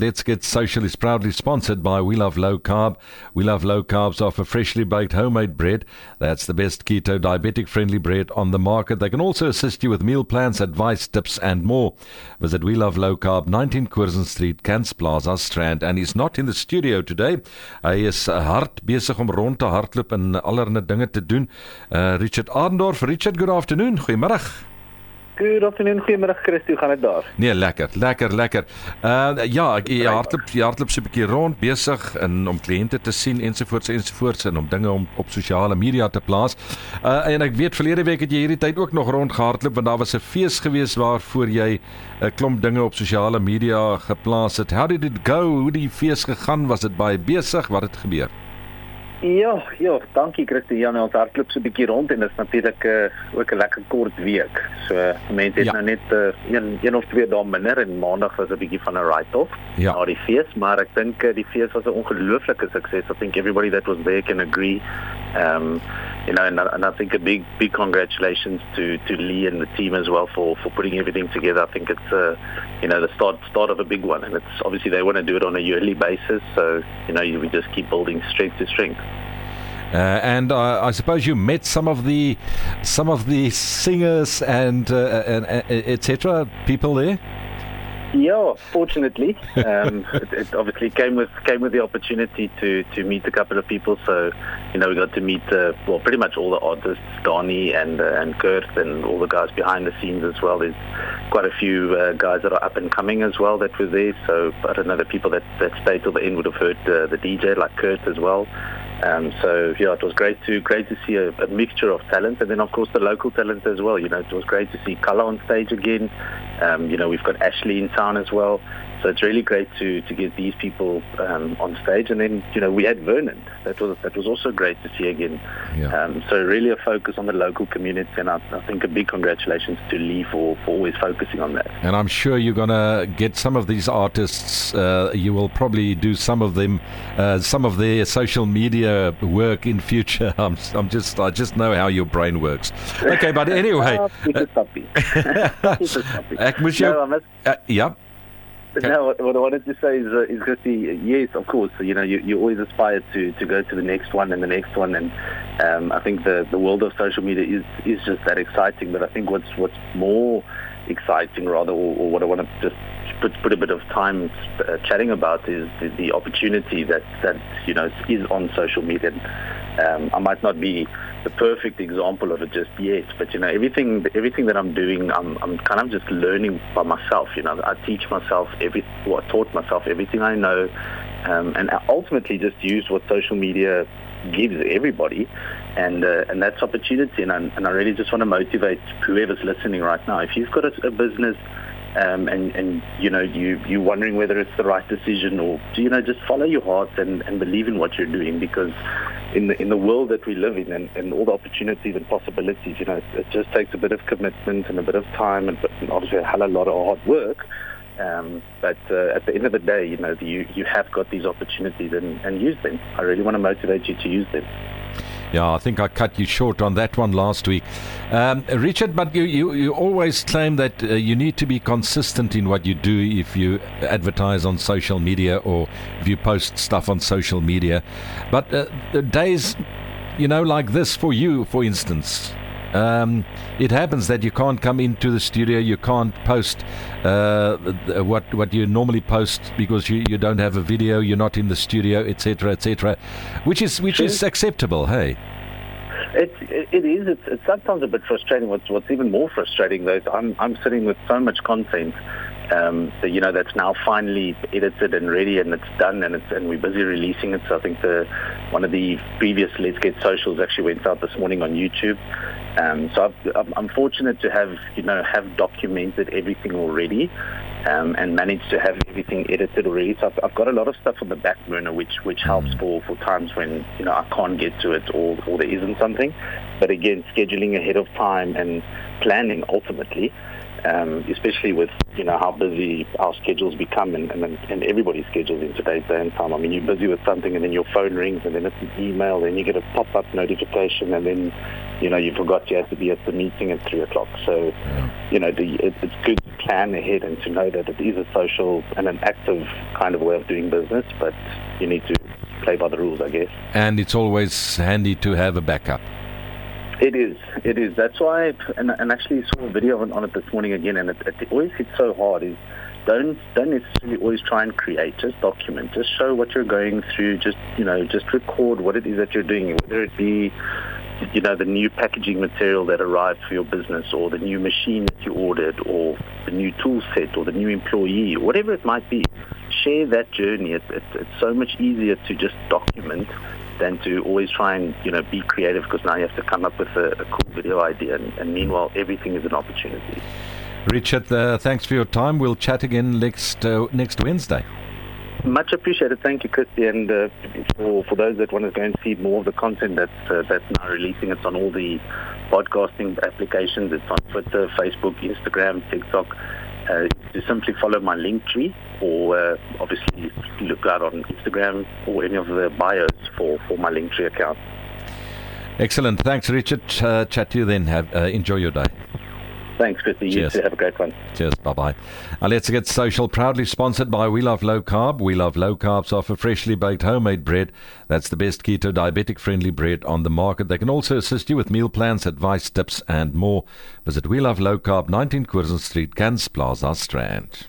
Let's Get Social is proudly sponsored by We Love Low Carb. We Love Low Carbs offer freshly baked homemade bread. That's the best keto diabetic friendly bread on the market. They can also assist you with meal plans, advice, tips, and more. Visit We Love Low Carb, 19 Curzon Street, Kents Plaza, Strand. And he's not in the studio today. Hy is hard besig om rond te hardloop en allerlei dinge te doen. Uh, Richard Adendorff. Richard, good afternoon. Goeiemôre. Good afternoon, goeiemôre Christo, gaan dit daar? Nee, lekker, lekker, lekker. Uh ja, ek jy hardloop, jy hardloop so 'n bietjie rond besig in om kliënte te sien ensovoorts ensovoorts en om dinge om op sosiale media te plaas. Uh en ek weet verlede week het jy hierdie tyd ook nog rond gehardloop want daar was 'n fees gewees waarvoor jy 'n klomp dinge op sosiale media geplaas het. How did it go? Hoe die fees gegaan? Was dit baie besig? Wat het gebeur? Ja, ja, dankie Christian. Ons hardloop so 'n bietjie rond en dit is natuurlik uh, ook 'n lekker kort week. So mense het ja. nou net uh, een een of twee dae minder en maandag was 'n bietjie van 'n write-off. Ja, na die fees, maar ek dink uh, die fees was 'n ongelooflike sukses. I think everybody that was there can agree. Um you know, and, and I think a big, big congratulations to, to Lee and the team as well for, for putting everything together. I think it's, uh, you know, the start start of a big one, and it's obviously they want to do it on a yearly basis. So, you know, we just keep building strength to strength. Uh, and uh, I suppose you met some of the some of the singers and, uh, and uh, etc. people there. Yeah, fortunately, um, it, it, obviously came with came with the opportunity to to meet a couple of people. So, you know, we got to meet uh, well, pretty much all the artists, Donnie and uh, and Kurt, and all the guys behind the scenes as well. There's quite a few uh, guys that are up and coming as well that were there. So, I don't know the people that that stayed till the end would have heard uh, the DJ like Kurt as well. Um, so yeah, it was great to great to see a, a, mixture of talent, and then of course the local talent as well. You know, it was great to see Kala on stage again. Um, you know, we've got Ashley in town as well. So it's really great to to get these people um, on stage, and then you know we had Vernon. That was that was also great to see again. Yeah. Um, so really a focus on the local community, and I, I, think a big congratulations to Lee for, for always focusing on that. And I'm sure you're gonna get some of these artists. Uh, you will probably do some of them, uh, some of their social media work in future. I'm I'm just I just know how your brain works. Okay, but anyway. Moes jou no, uh, ja Okay. No, what, what I wanted to say is, uh, is Christy, yes, of course, you know, you, you always aspire to, to go to the next one and the next one, and um, I think the, the world of social media is, is just that exciting. But I think what's what's more exciting, rather, or, or what I want to just put put a bit of time uh, chatting about is the, the opportunity that that you know is on social media. Um, I might not be the perfect example of it just yet. But you know, everything everything that I'm doing, I'm I'm kind of just learning by myself. You know, I teach myself every, well, I taught myself everything I know, um, and ultimately just use what social media gives everybody, and uh, and that's opportunity. And I, and I really just want to motivate whoever's listening right now. If you've got a, a business. Um, and, and you know you you're wondering whether it's the right decision or you know just follow your heart and, and believe in what you're doing because in the in the world that we live in and, and all the opportunities and possibilities, you know, it, it just takes a bit of commitment and a bit of time and, and obviously a hell of a lot of hard work. Um, but uh, at the end of the day, you know, you you have got these opportunities and, and use them. I really want to motivate you to use them. Yeah, I think I cut you short on that one last week. Um, Richard, but you, you, you always claim that uh, you need to be consistent in what you do if you advertise on social media or if you post stuff on social media. But uh, days, you know, like this for you, for instance, um, it happens that you can't come into the studio, you can't post uh, what what you normally post because you, you don't have a video, you're not in the studio, etc., etc., which is which is acceptable. Hey. It, it is. It's, it's sometimes a bit frustrating. What's, what's even more frustrating, though, is I'm, I'm sitting with so much content um, that, you know, that's now finally edited and ready and it's done and, it's, and we're busy releasing it. So I think the, one of the previous Let's Get Socials actually went out this morning on YouTube. Um, so I've, I'm fortunate to have, you know, have documented everything already um, and managed to have everything edited already. So I've, I've, got a lot of stuff on the back burner, which which helps mm. for, for times when you know I can't get to it or, or there isn't something. But again, scheduling ahead of time and planning ultimately um, especially with you know how busy our schedules become and, and, and everybody's schedules in today's day and time. I mean, you're busy with something and then your phone rings and then it's an email, and you get a pop-up notification, and then you know you forgot you had to be at the meeting at three o'clock. So you know the, it, it's good to plan ahead and to know that it is a social and an active kind of way of doing business, but you need to play by the rules, I guess. And it's always handy to have a backup. It is. It is. That's why, and, and actually saw a video on, on it this morning again, and it, it always hits so hard. Is don't don't necessarily always try and create. Just document. Just show what you're going through. Just you know, just record what it is that you're doing, whether it be you know the new packaging material that arrived for your business, or the new machine that you ordered, or the new tool set, or the new employee, whatever it might be. Share that journey. It, it, it's so much easier to just document than to always try and you know be creative because now you have to come up with a, a cool video idea, and, and, meanwhile everything is an opportunity. Richard, uh, thanks for your time. We'll chat again next uh, next Wednesday. Much appreciated. Thank you, Christy. And uh, for, for those that want to go and see more of the content that's, uh, that's now releasing, it's on all the podcasting applications. It's on Twitter, Facebook, Instagram, TikTok uh, to simply follow my Linktree or uh, obviously look out on Instagram or any of the bios for, for my Linktree account. Excellent. Thanks, Richard. Uh, chat to you then. Have, uh, enjoy your day. Thanks, Christy. You Cheers. too. Have a great one. Cheers. Bye bye. Now let's get social. Proudly sponsored by We Love Low Carb. We Love Low Carbs offer freshly baked homemade bread. That's the best keto diabetic friendly bread on the market. They can also assist you with meal plans, advice, tips, and more. Visit We Love Low Carb, 19 Curzon Street, Gans Plaza, Strand.